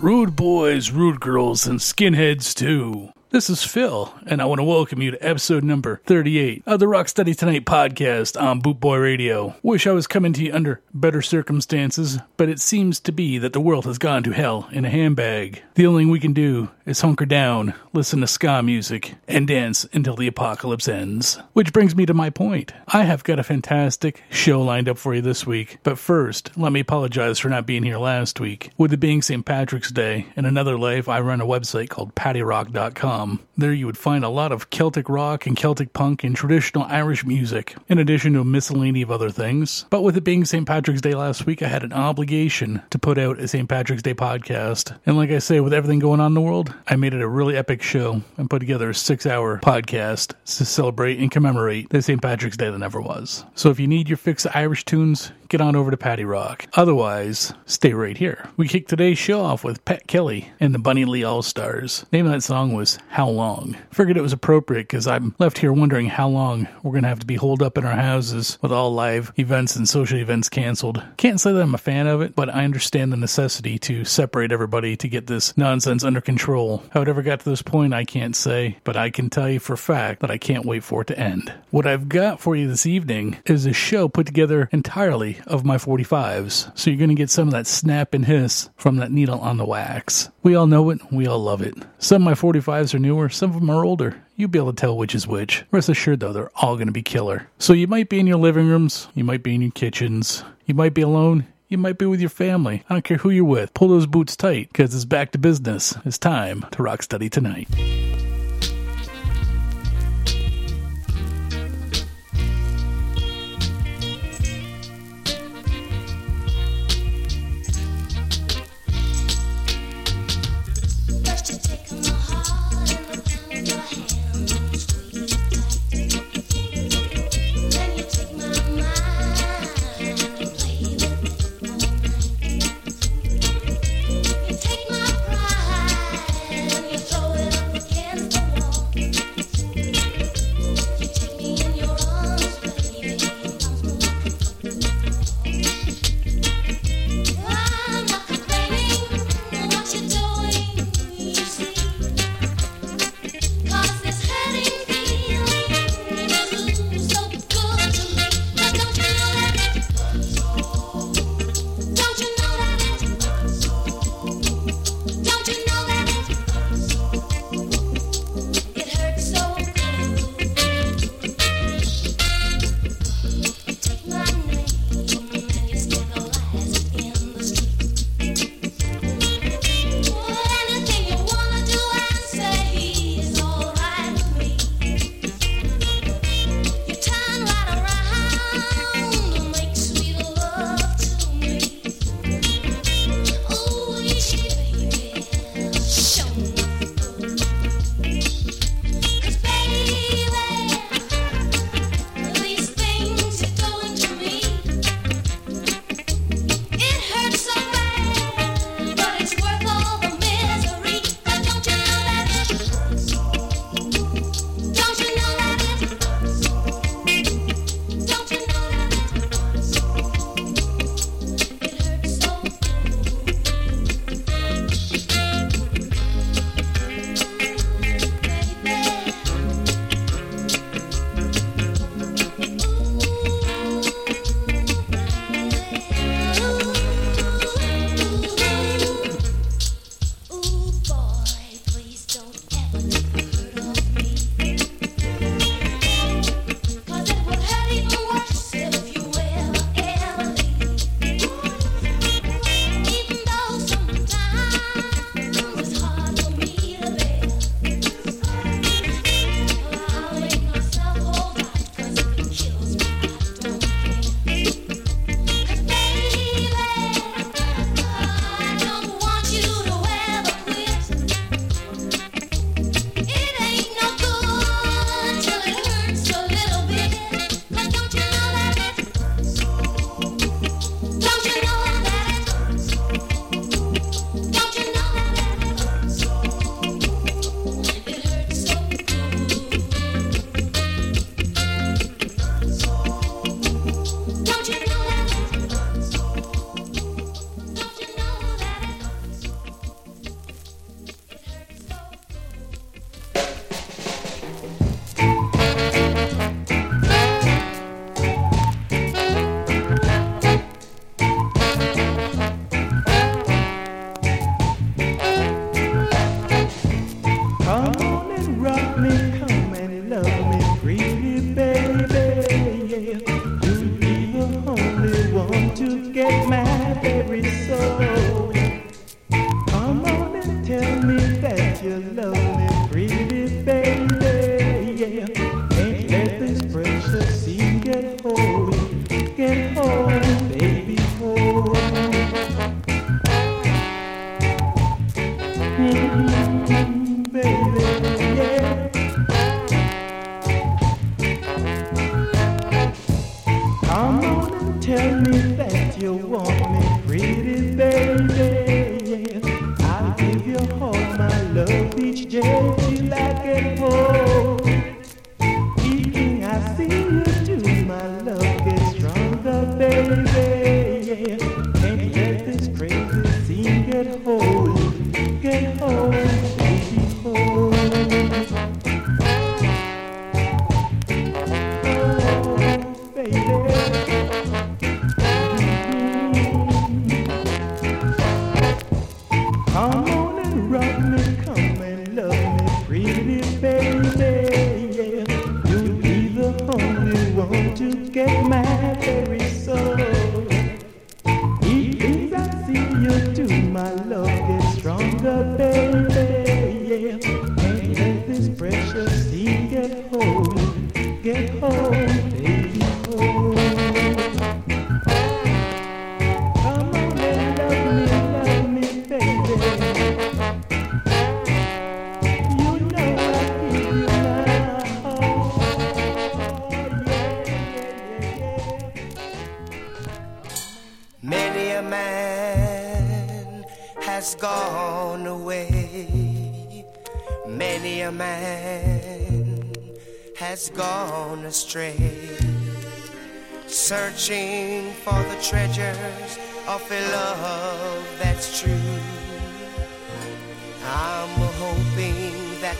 Rude boys, rude girls, and skinheads too. This is Phil, and I want to welcome you to episode number 38 of the Rocksteady Tonight podcast on Boot Boy Radio. Wish I was coming to you under better circumstances, but it seems to be that the world has gone to hell in a handbag. The only thing we can do is hunker down, listen to ska music, and dance until the apocalypse ends. Which brings me to my point. I have got a fantastic show lined up for you this week, but first, let me apologize for not being here last week. With it being St. Patrick's Day, in another life, I run a website called paddyrock.com. There you would find a lot of Celtic rock and Celtic punk and traditional Irish music, in addition to a miscellany of other things. But with it being St. Patrick's Day last week, I had an obligation to put out a St. Patrick's Day podcast. And like I say, with everything going on in the world, I made it a really epic show and put together a six hour podcast to celebrate and commemorate the St. Patrick's Day that never was. So if you need your fix of Irish tunes, get on over to Paddy Rock. Otherwise, stay right here. We kick today's show off with Pat Kelly and the Bunny Lee All Stars. Name of that song was How Long. Figured it was appropriate because I'm left here wondering how long we're going to have to be holed up in our houses with all live events and social events canceled. Can't say that I'm a fan of it, but I understand the necessity to separate everybody to get this nonsense under control. How it ever got to this point, I can't say, but I can tell you for a fact that I can't wait for it to end. What I've got for you this evening is a show put together entirely of my 45s, so you're going to get some of that snap and hiss from that needle on the wax. We all know it, we all love it. Some of my 45s are newer, some of them are older. You'll be able to tell which is which. Rest assured, though, they're all going to be killer. So you might be in your living rooms, you might be in your kitchens, you might be alone, you might be with your family. I don't care who you're with. Pull those boots tight, because it's back to business. It's time to rocksteady tonight.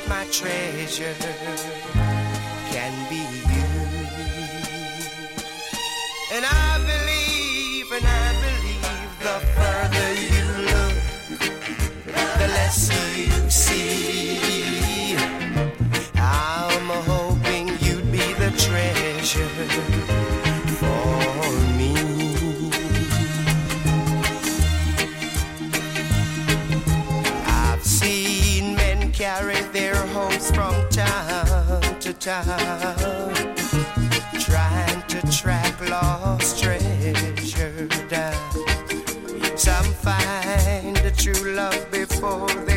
my treasure can be you, And I believe, and I believe the further you look, the less you see. ocean, trying to track lost treasure down. Some find the true love before.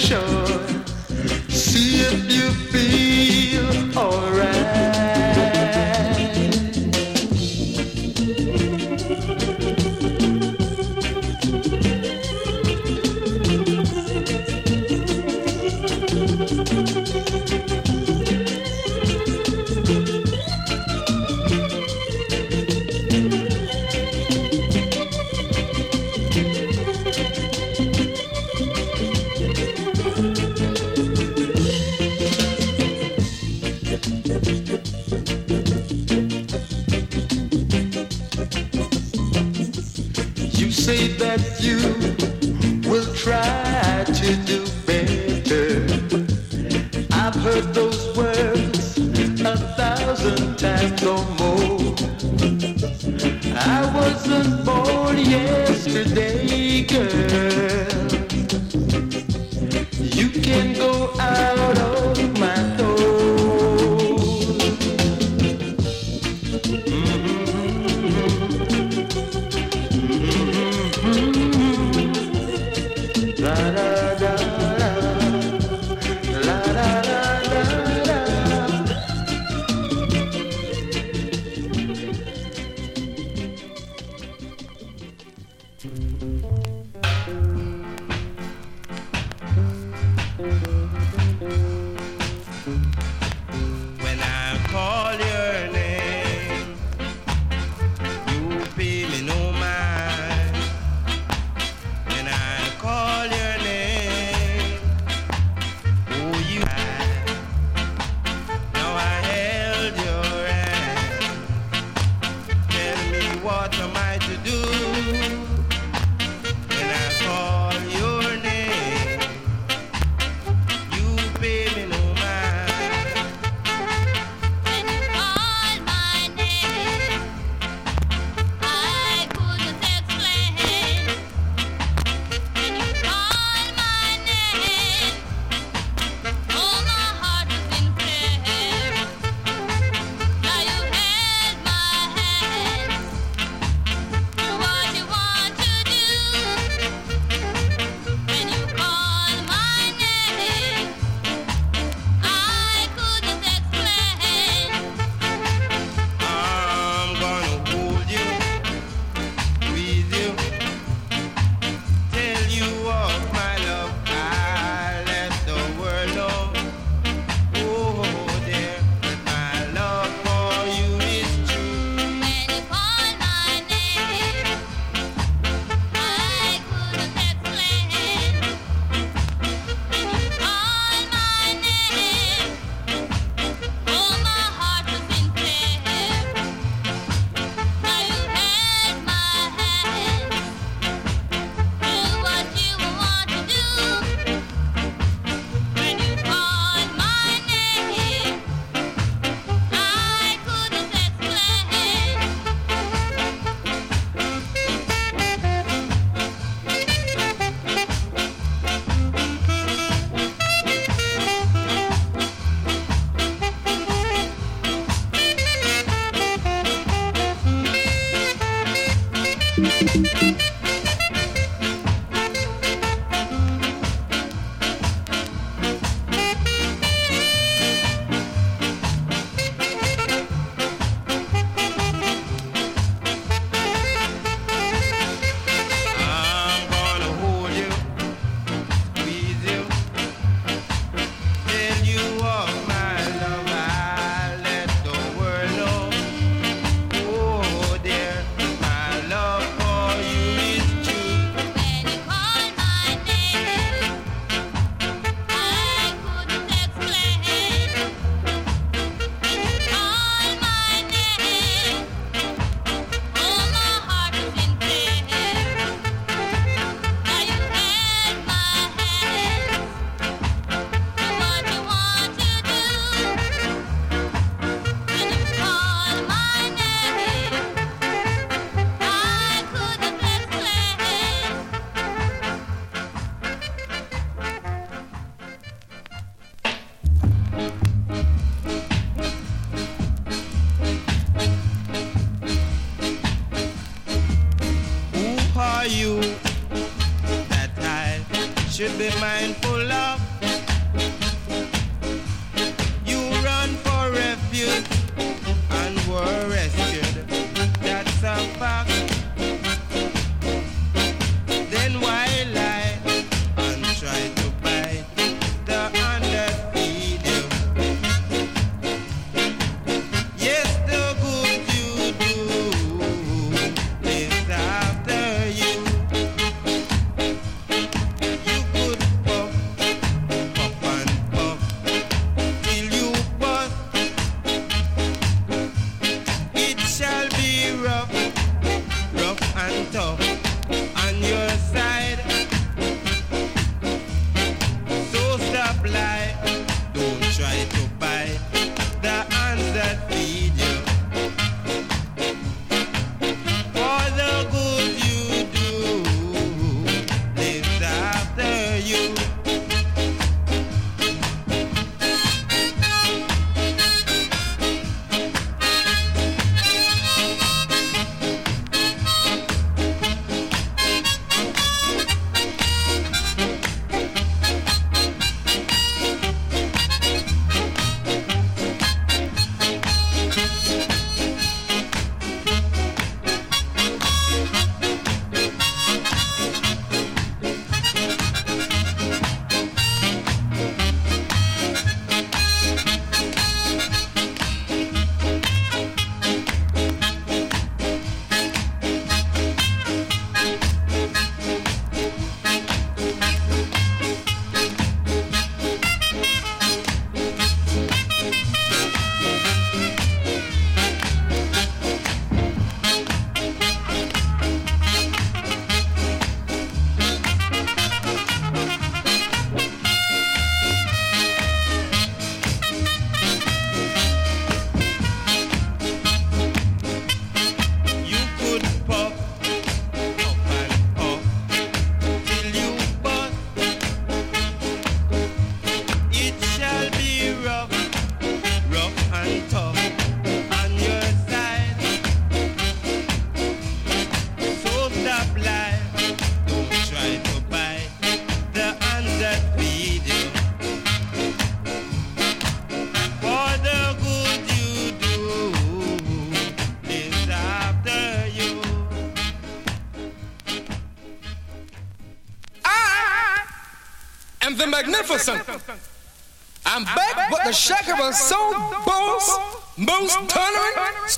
show. It was so boss, most tolerant.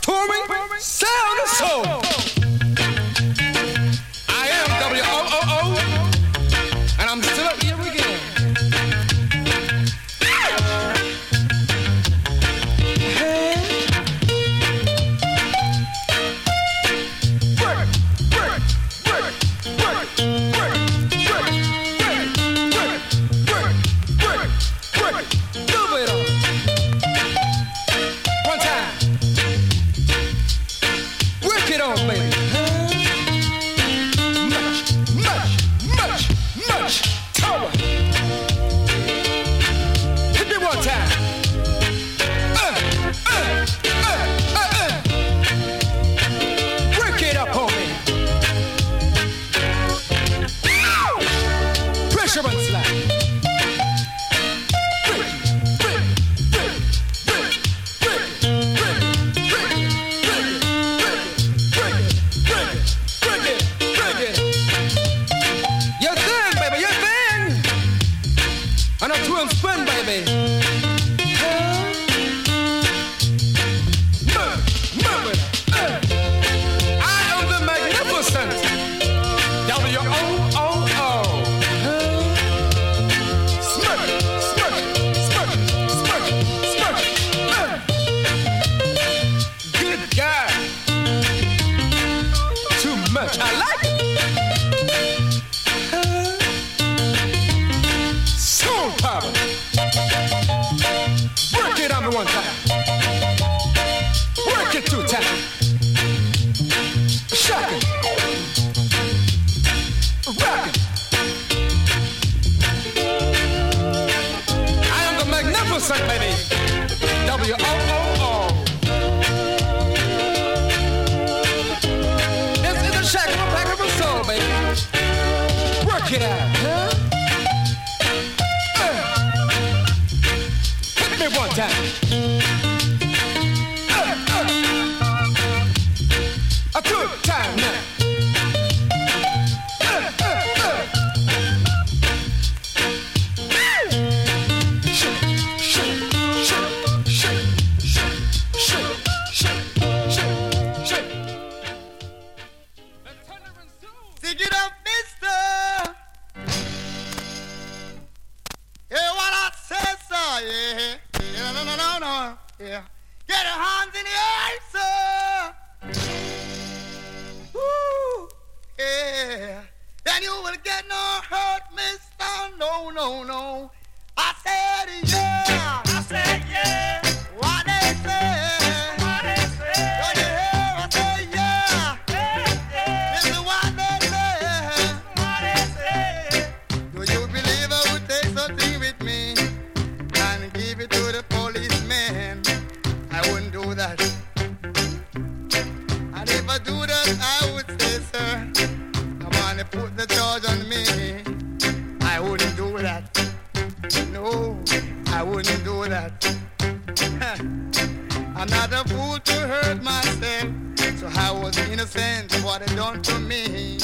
when you do that. I'm not a fool to hurt myself, so I was innocent. What they done to me,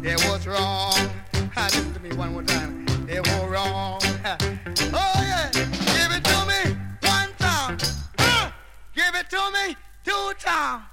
they was wrong. Ha, listen to me one more time. They were wrong. Ha. Oh yeah, give it to me one time. Ha! Give it to me two times.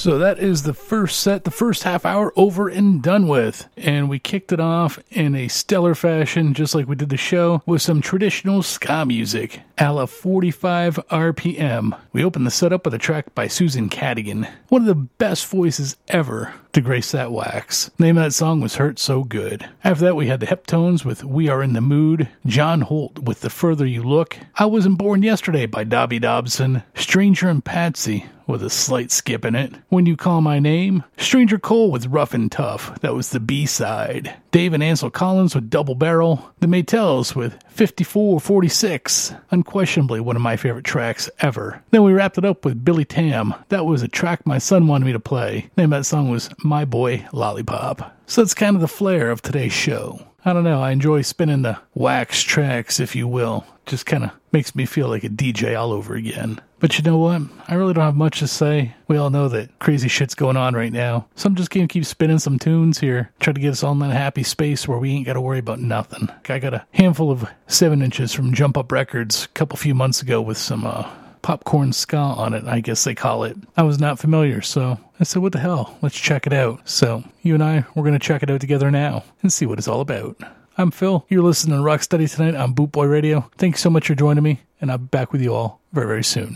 So that is the first set, the first half hour over and done with. And we kicked it off in a stellar fashion, just like we did the show, with some traditional ska music, a la 45 RPM. We opened the set up with a track by Susan Cadogan, one of the best voices ever to grace that wax. The name of that song was Hurt So Good. After that, we had the Heptones with We Are in the Mood, John Holt with The Further You Look, I Wasn't Born Yesterday by Dobby Dobson, Stranger and Patsy with a slight skip in it. When You Call My Name, Stranger Cole with Rough and Tough, that was the B side. Dave and Ansel Collins with Double Barrel, The Maytals with 5446, unquestionably one of my favorite tracks ever. Then we wrapped it up with Billy Tam, that was a track my son wanted me to play. The name of that song was My Boy Lollipop. So that's kind of the flair of today's show. I don't know, I enjoy spinning the wax tracks, if you will. Just kind of makes me feel like a DJ all over again. But you know what? I really don't have much to say. We all know that crazy shit's going on right now. So I'm just gonna keep spinning some tunes here. Try to get us all in that happy space where we ain't gotta worry about nothing. I got a handful of 7 inches from Jump Up Records a couple few months ago with some, uh, popcorn ska on it, I guess they call it. I was not familiar, so I said, what the hell? Let's check it out. So you and I, we're to check it out together now and see what it's all about. I'm Phil. You're listening to Rocksteady tonight on Boot Boy Radio. Thanks so much for joining me, and I'll be back with you all very, very soon.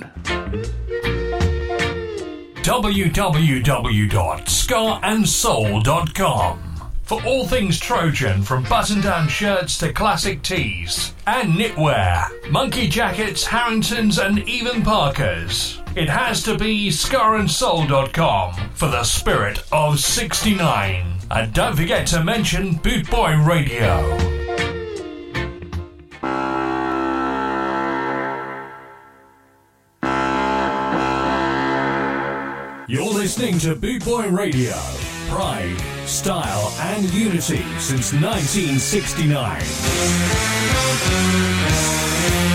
www.skaandsoul.com for all things Trojan from button down shirts to classic tees and knitwear, monkey jackets, Harringtons, and even Parkers. It has to be scarandsoul.com for the spirit of 69. And don't forget to mention Boot Boy Radio. You're listening to Boot Boy Radio. Pride, style, and unity since 1969.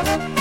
Oh,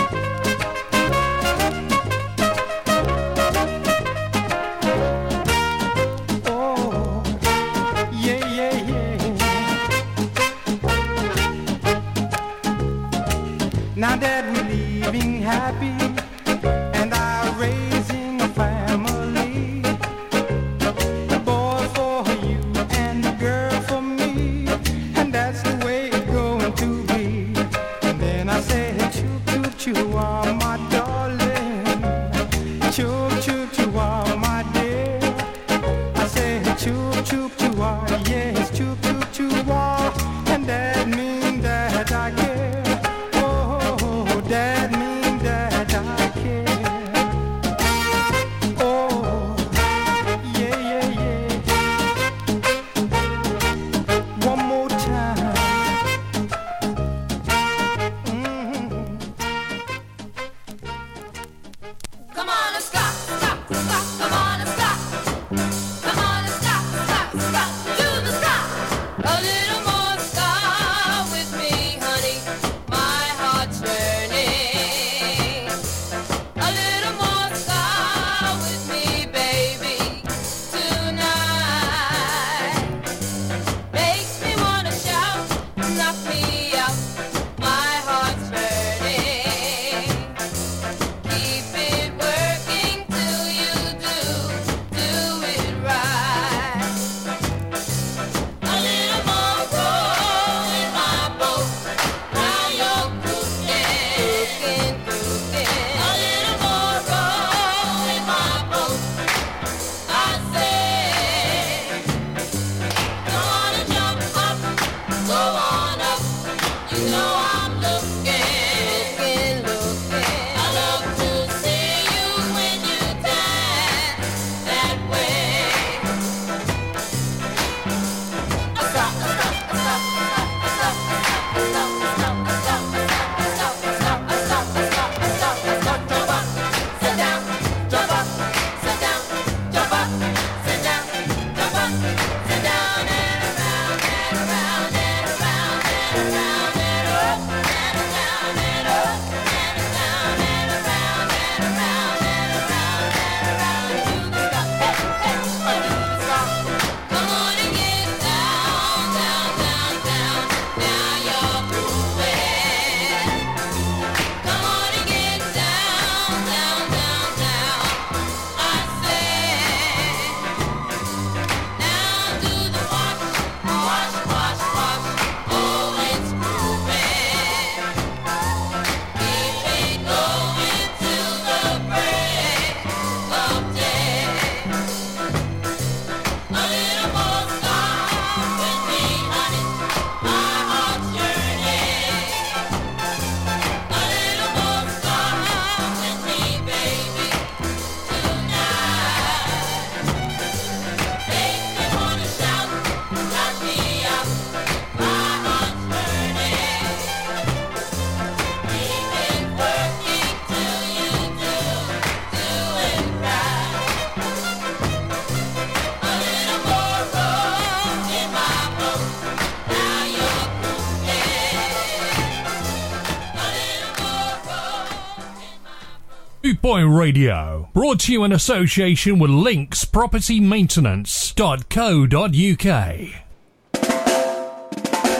Boot Boy Radio, brought to you in association with Links Property Maintenance.co.uk.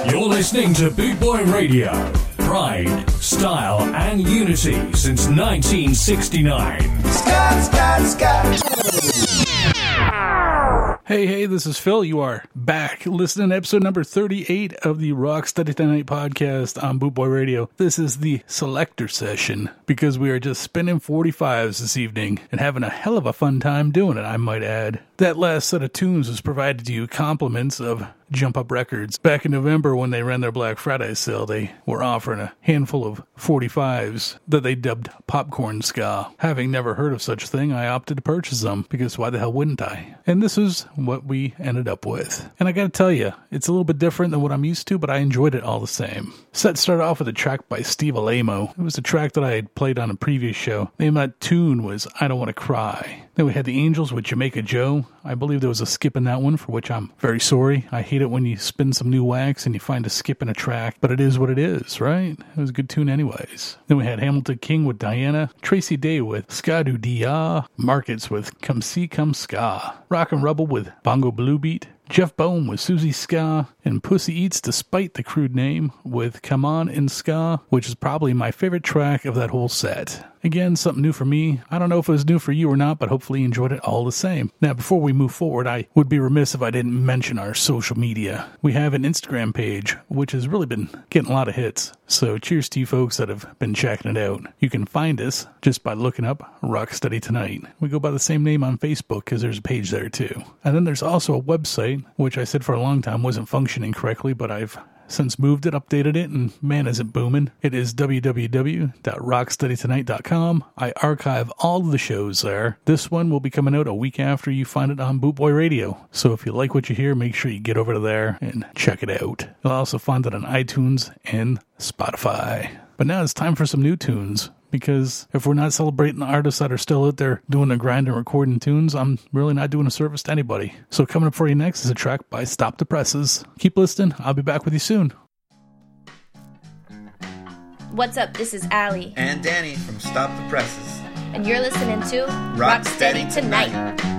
You're listening to Boot Boy Radio. Pride, style, and unity since 1969. Scott, Scott, Scott. Hey, hey, this is Phil. You are back listening to episode number 38 of the Rocksteady Tonight podcast on Bootboy Radio. This is the selector session because we are just spinning 45s this evening and having a hell of a fun time doing it, I might add. That last set of tunes was provided to you compliments of Jump Up Records. Back in November when they ran their Black Friday sale, they were offering a handful of 45s that they dubbed popcorn ska. Having never heard of such a thing, I opted to purchase them because why the hell wouldn't I? And this is what we ended up with. And I gotta tell you, it's a little bit different than what I'm used to, but I enjoyed it all the same. Set started off with a track by Steve Alaimo. It was a track that I had played on a previous show. The name of that tune was I Don't Want to Cry. Then we had the Angels with Jamaica Joe. I believe there was a skip in that one, for which I'm very sorry. I hate it when you spin some new wax and you find a skip in a track, but it is what it is, right? It was a good tune, anyways. Then we had Hamilton King with Diana, Tracy Day with Skadu Dia, Markets with Come See Come Ska, Rock and Rubble with Bongo Blue Beat, Jeff Bone with Susie Ska, and Pussy Eats, despite the crude name, with Come On in Ska, which is probably my favorite track of that whole set. Again, something new for me. I don't know if it was new for you or not, but hopefully you enjoyed it all the same. Now, before we move forward, I would be remiss if I didn't mention our social media. We have an Instagram page, which has really been getting a lot of hits. So cheers to you folks that have been checking it out. You can find us just by looking up Rocksteady Tonight. We go by the same name on Facebook because there's a page there too. And then there's also a website, which I said for a long time wasn't functioning correctly, but I've since moved it, updated it, and man, is it booming. It is www.rocksteadytonight.com. I archive all of the shows there. This one will be coming out a week after you find it on Bootboy Radio. So if you like what you hear, make sure you get over to there and check it out. You'll also find it on iTunes and Spotify. But now it's time for some new tunes. Because if we're not celebrating the artists that are still out there doing the grind and recording tunes, I'm really not doing a service to anybody. So coming up for you next is a track by Stop the Presses. Keep listening. I'll be back with you soon. What's up? This is Allie, and Danny from Stop the Presses. and you're listening to Rock Steady Tonight. What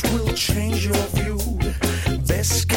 will change your view. Best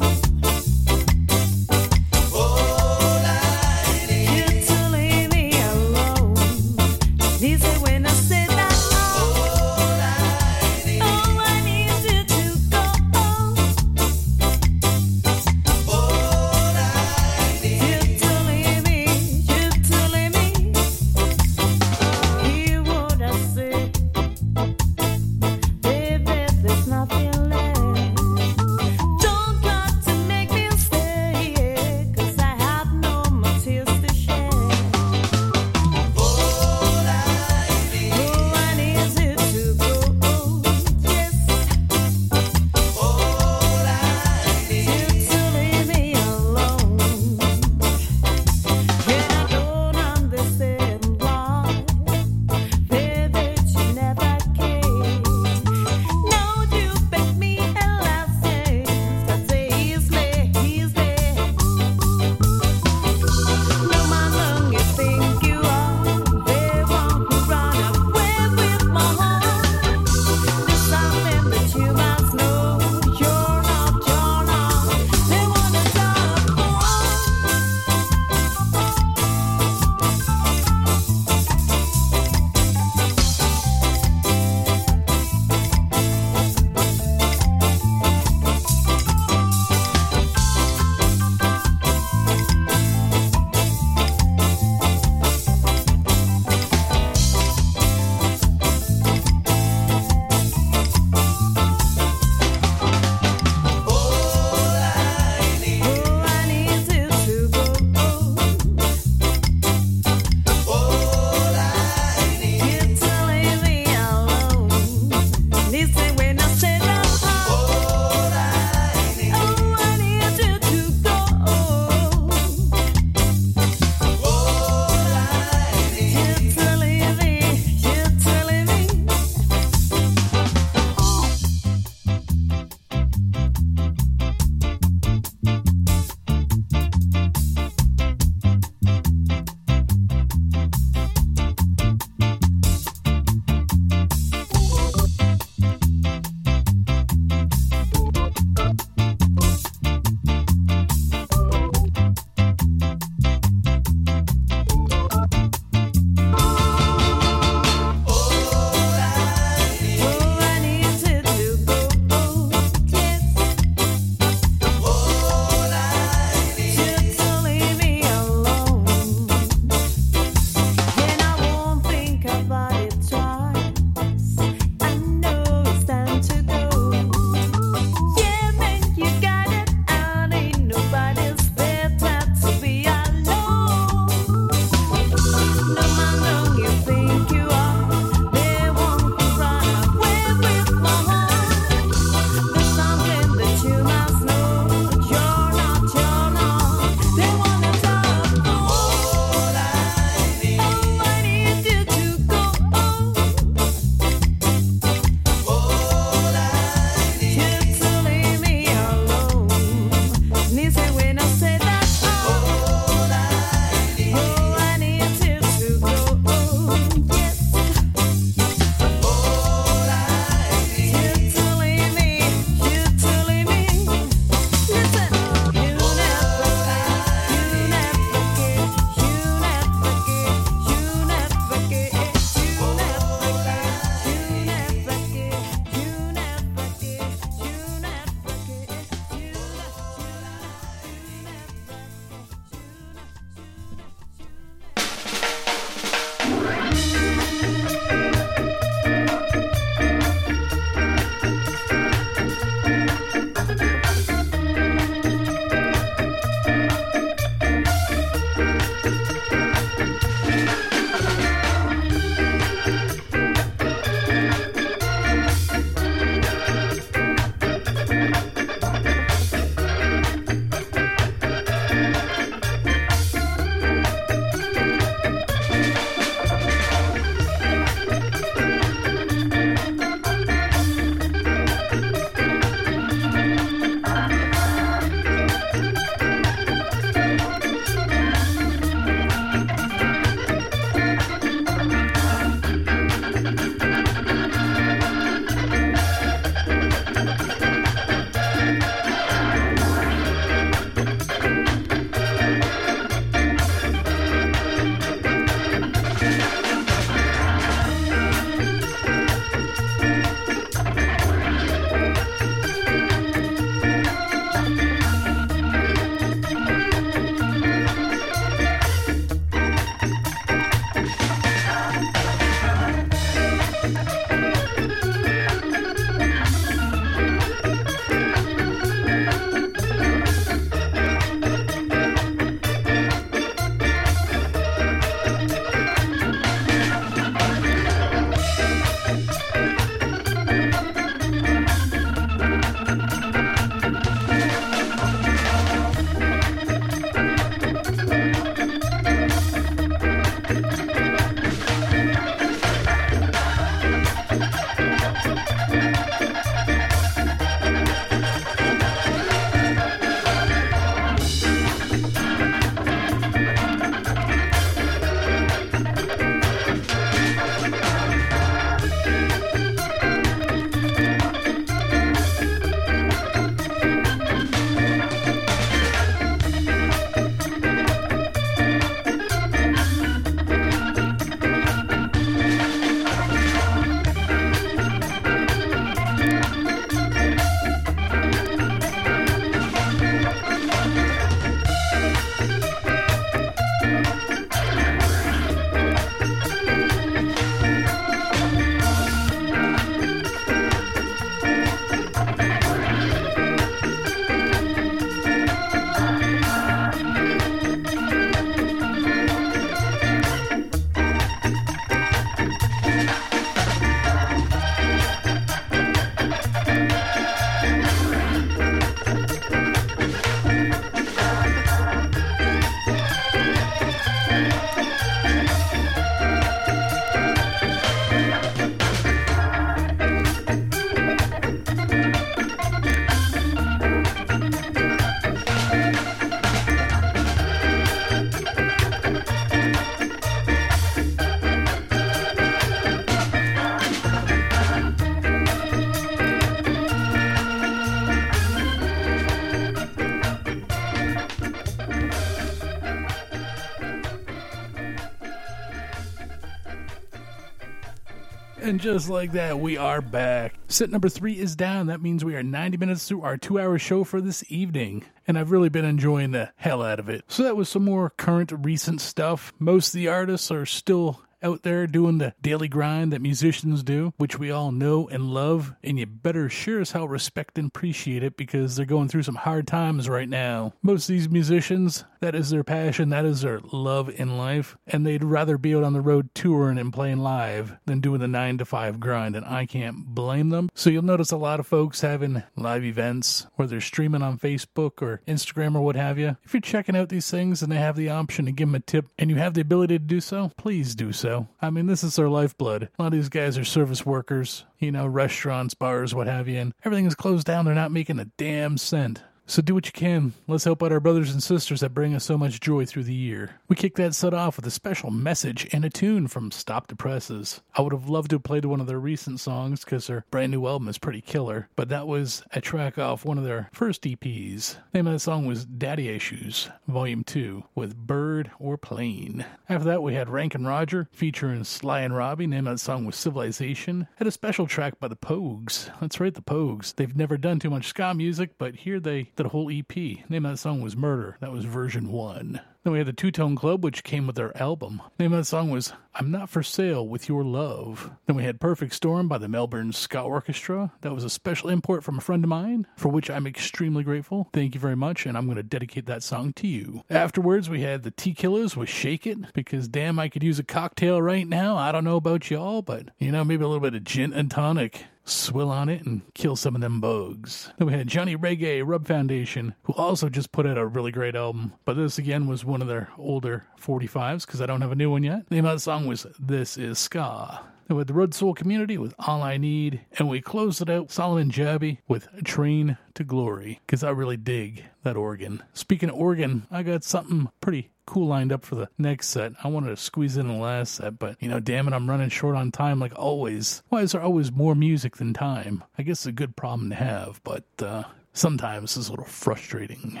just like that, we are back. Set number three is down. That means we are 90 minutes through our two hour show for this evening. And I've really been enjoying the hell out of it. So that was some more current, recent stuff. Most of the artists are still out there doing the daily grind that musicians do, which we all know and love, and you better sure as hell respect and appreciate it because they're going through some hard times right now. Most of these musicians, that is their passion, that is their love in life, and they'd rather be out on the road touring and playing live than doing the 9 to 5 grind, and I can't blame them. So you'll notice a lot of folks having live events where they're streaming on Facebook or Instagram or what have you. If you're checking out these things and they have the option to give them a tip and you have the ability to do so, please do so. I mean, this is their lifeblood. A lot of these guys are service workers, you know, restaurants, bars, what have you, and everything is closed down. They're not making a damn cent. So do what you can. Let's help out our brothers and sisters that bring us so much joy through the year. We kick that set off with a special message and a tune from Stop the Presses. I would have loved to have played one of their recent songs because their brand new album is pretty killer, but that was a track off one of their first EPs. The name of that song was Daddy Issues, Volume 2, with Bird or Plane. After that, we had Ranking Roger featuring Sly and Robbie. Name of that song was Civilization. Had a special track by the Pogues. That's right, the Pogues. They've never done too much ska music, but here they a whole EP. Name of that song was Murder. That was version one. Then we had the Two Tone Club, which came with their album. Name of that song was I'm Not For Sale With Your Love. Then we had Perfect Storm by the Melbourne Ska Orchestra. That was a special import from a friend of mine, for which I'm extremely grateful. Thank you very much, and I'm going to dedicate that song to you. Afterwards, we had the T Killers with Shake It, because damn, I could use a cocktail right now. I don't know about y'all, but you know, maybe a little bit of gin and tonic swill on it and kill some of them bugs. Then we had Johnny Reggae Rub Foundation, who also just put out a really great album. But this again was one of their older 45s because I don't have a new one yet. The name of the song was This Is Ska. Then with the Road Soul Community with All I Need, and we closed it out Solomon Jabby with Train to Glory because I really dig that organ. Speaking of organ, I got something pretty cool lined up for the next set. I wanted to squeeze in the last set, but you know, damn it, I'm running short on time like always. Why is there always more music than time? I guess it's a good problem to have, but uh, sometimes it's a little frustrating.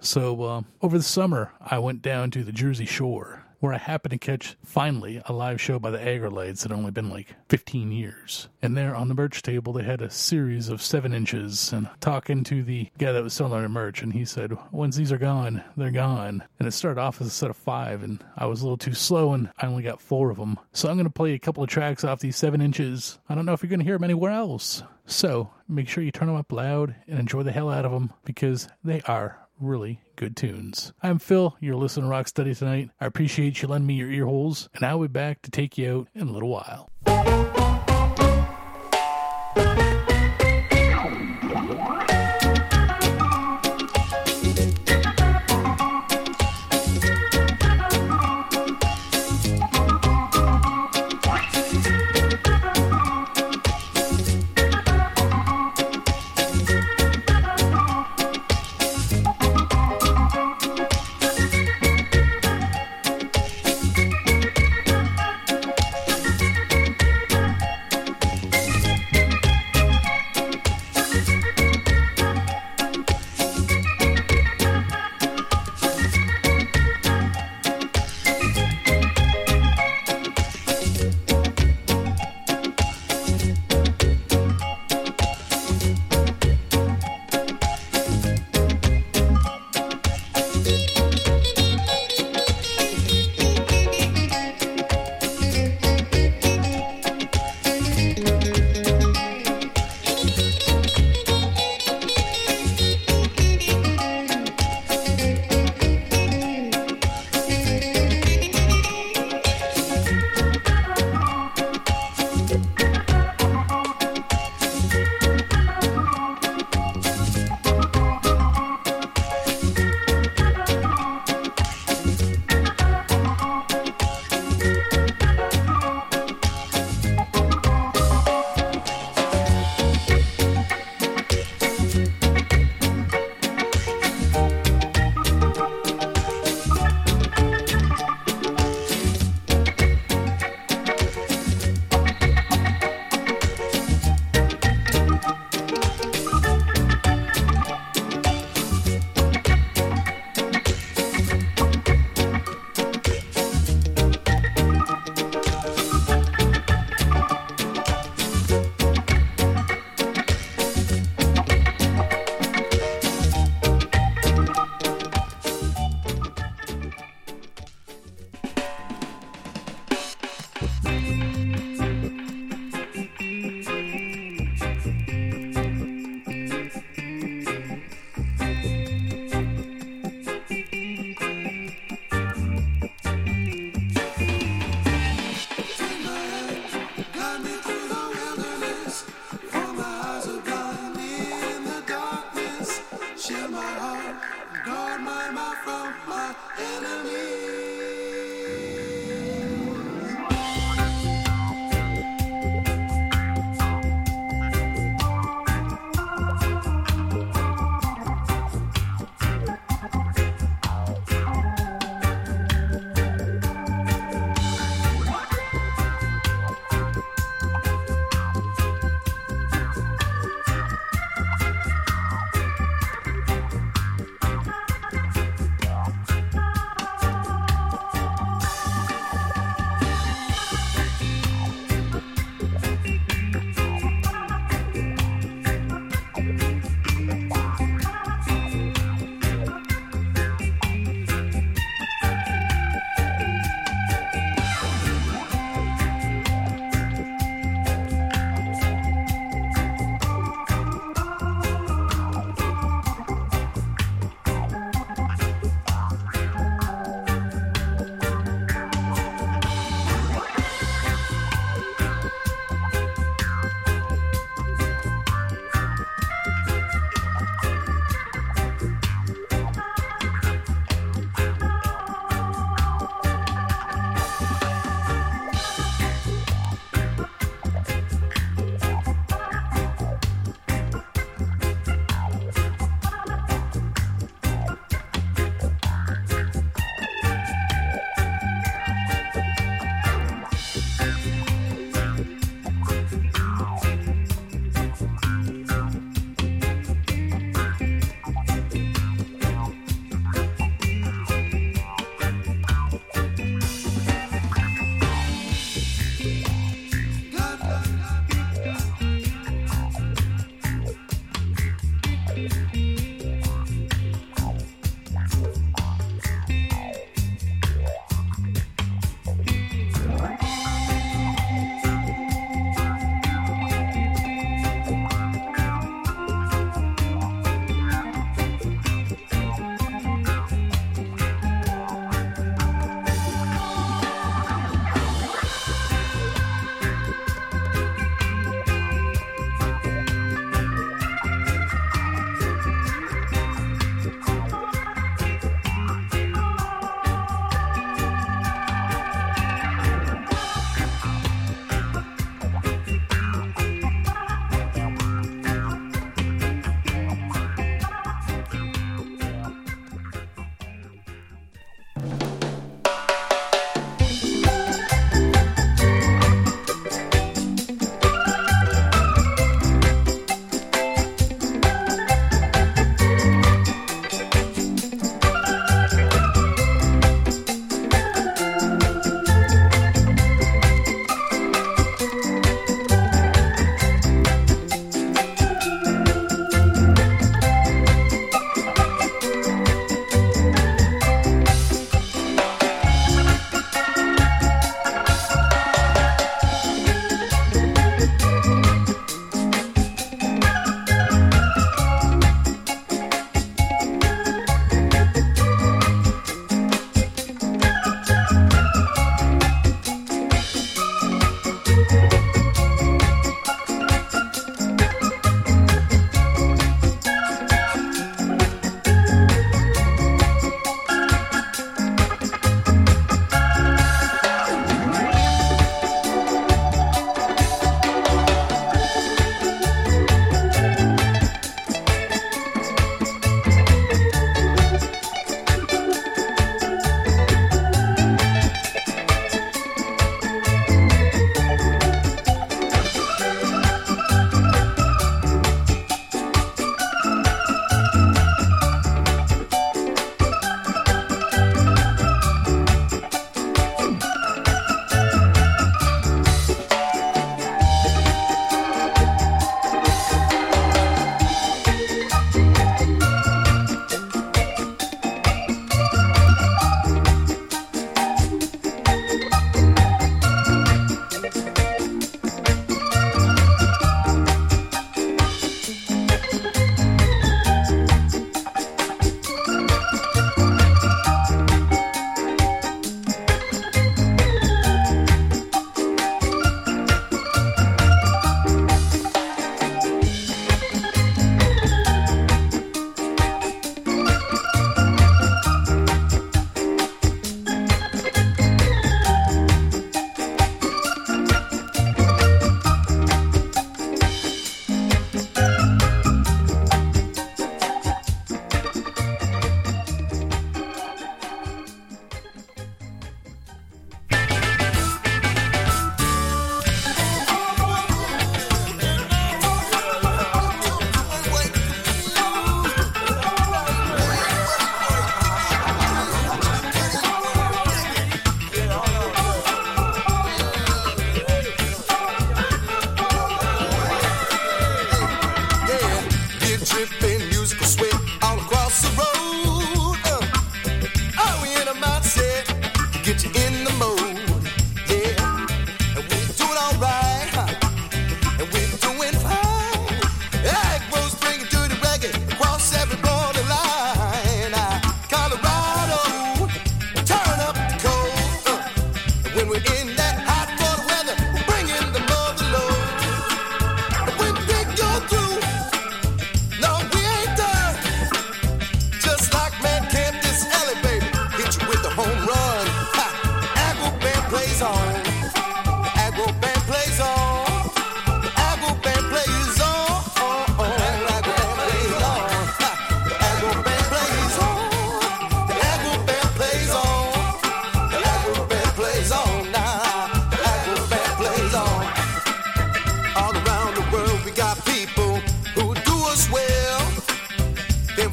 So, uh, over the summer, I went down to the Jersey Shore where I happened to catch finally a live show by the Aggrolites that had only been like 15 years. And there on the merch table, they had a series of seven inches. And talking to the guy that was selling their merch, and he said, Once these are gone, they're gone. And it started off as a set of five, and I was a little too slow, and I only got four of them. So I'm going to play a couple of tracks off these seven inches. I don't know if you're going to hear them anywhere else. So make sure you turn them up loud and enjoy the hell out of them because they are really good tunes. I'm Phil, you're listening to Rocksteady tonight. I appreciate you lending me your ear holes, and I'll be back to take you out in a little while.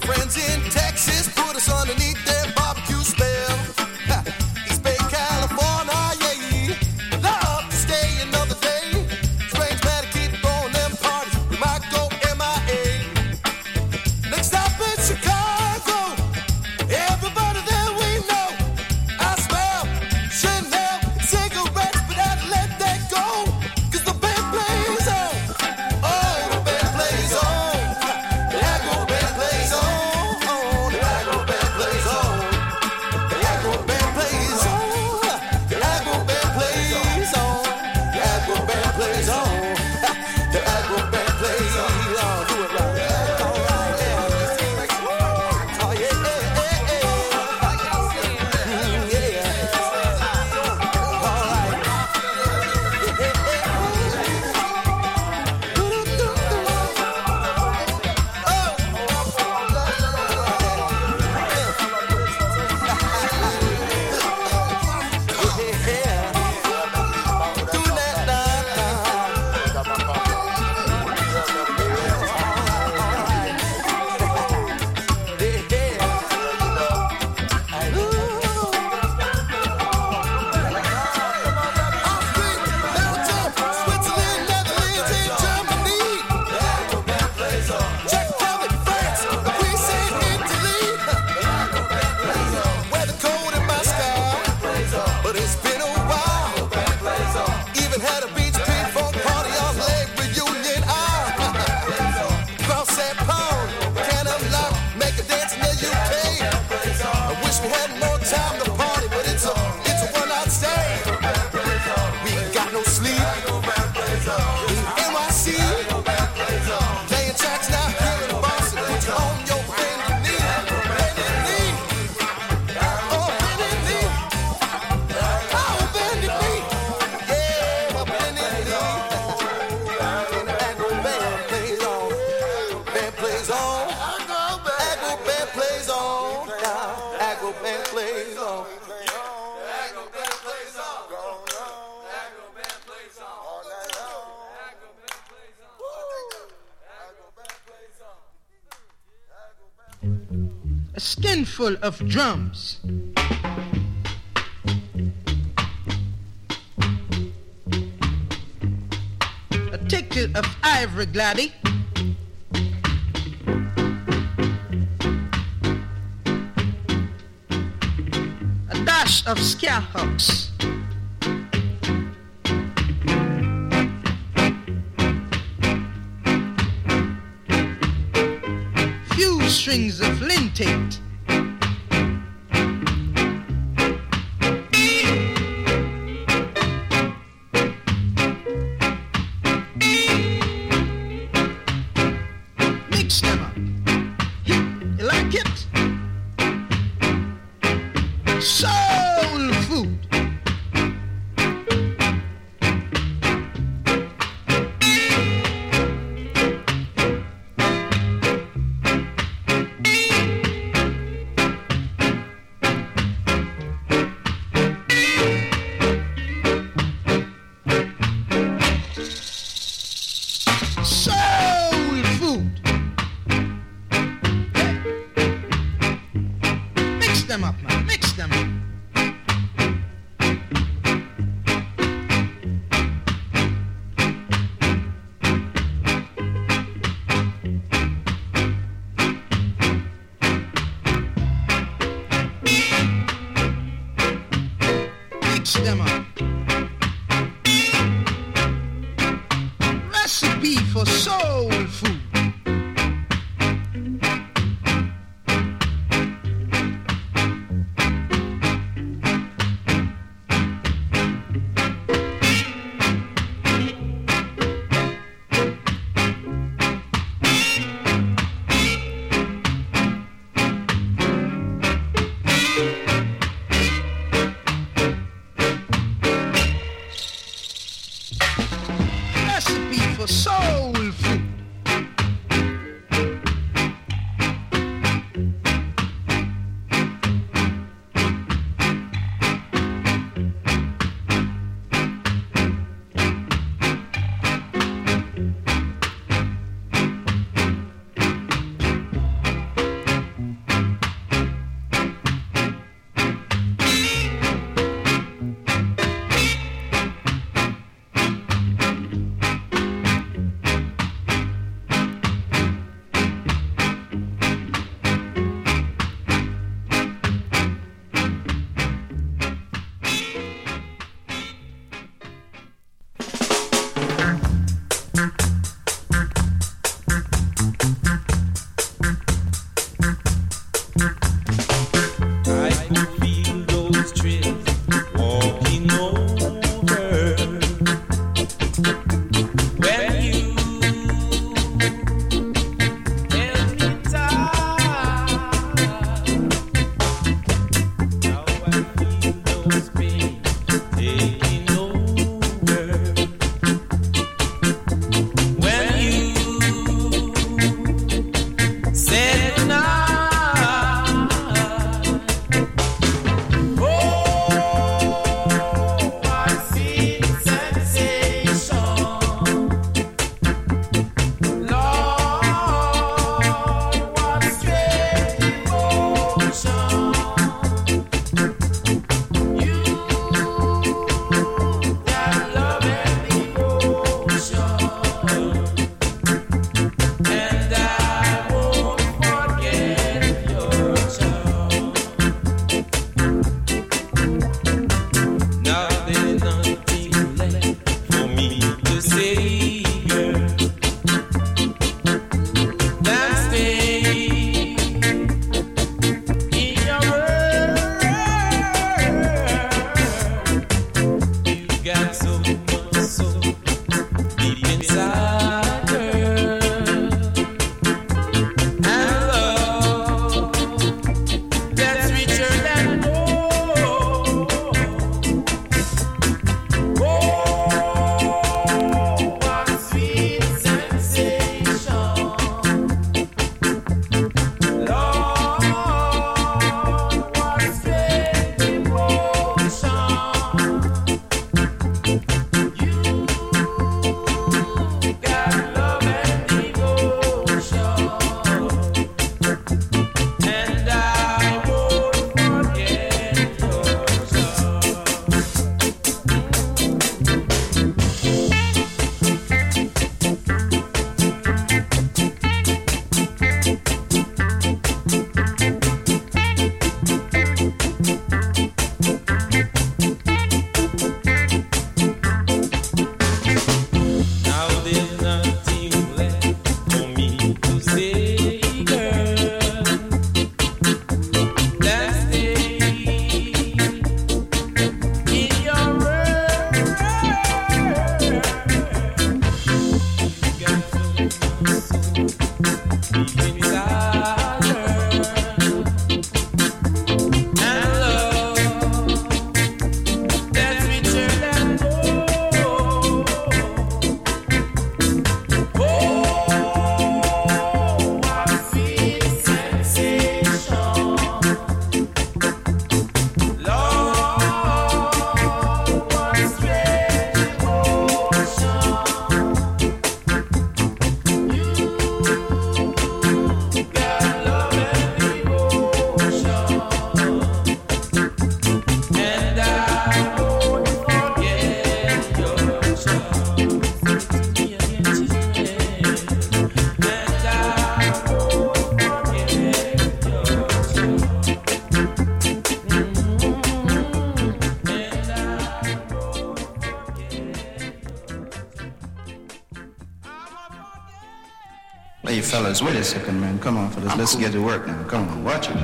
friends in full of drums. A ticket of ivory gladdy. A dash of scarehawks. strings of linting. fellas, wait a second, man. Come on, fellas. I'm Let's cool. get to work now. Come on, watch it.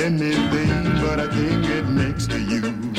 anything, but I can't get next to you.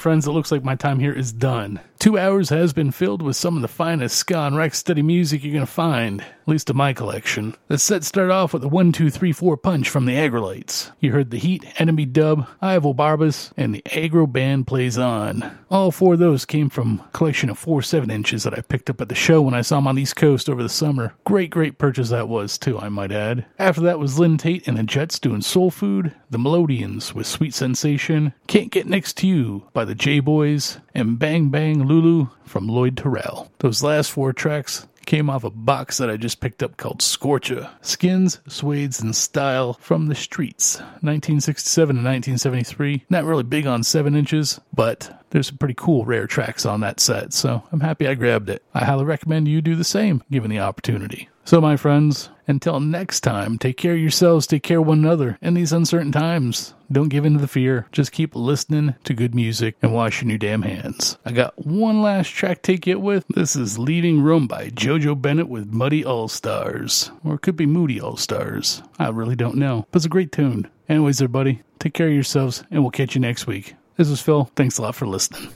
Friends, it looks like my time here is done. Two hours has been filled with some of the finest ska and rock steady music you're going to find, least in my collection. The set started off with a 1 2 3 4 punch from the Aggrolites. You heard the Heat, Enemy Dub, Ivo Barbas, and the Aggro Band Plays On. All four of those came from a collection of four 7 inches that I picked up at the show when I saw them on the East Coast over the summer. Great, great purchase that was, too, I might add. After that was Lynn Taitt and the Jets doing Soul Food, the Melodians with Sweet Sensation, Can't Get Next to You by the J Boys, and Bang Bang Lulu from Lloyd Terrell. Those last four tracks came off a box that I just picked up called Scorcha Skins, Suedes, and Style from the Streets, 1967 to 1973. Not really big on 7 inches, but there's some pretty cool rare tracks on that set, so I'm happy I grabbed it. I highly recommend you do the same given the opportunity. So, my friends, until next time, take care of yourselves, take care of one another in these uncertain times. Don't give in to the fear. Just keep listening to good music and wash your new damn hands. I got one last track to take it with. This is Leaving Rome by JoJo Bennett with Muddy All Stars. Or it could be Moody All Stars. I really don't know. But it's a great tune. Anyways, everybody, take care of yourselves and we'll catch you next week. This is Phil. Thanks a lot for listening.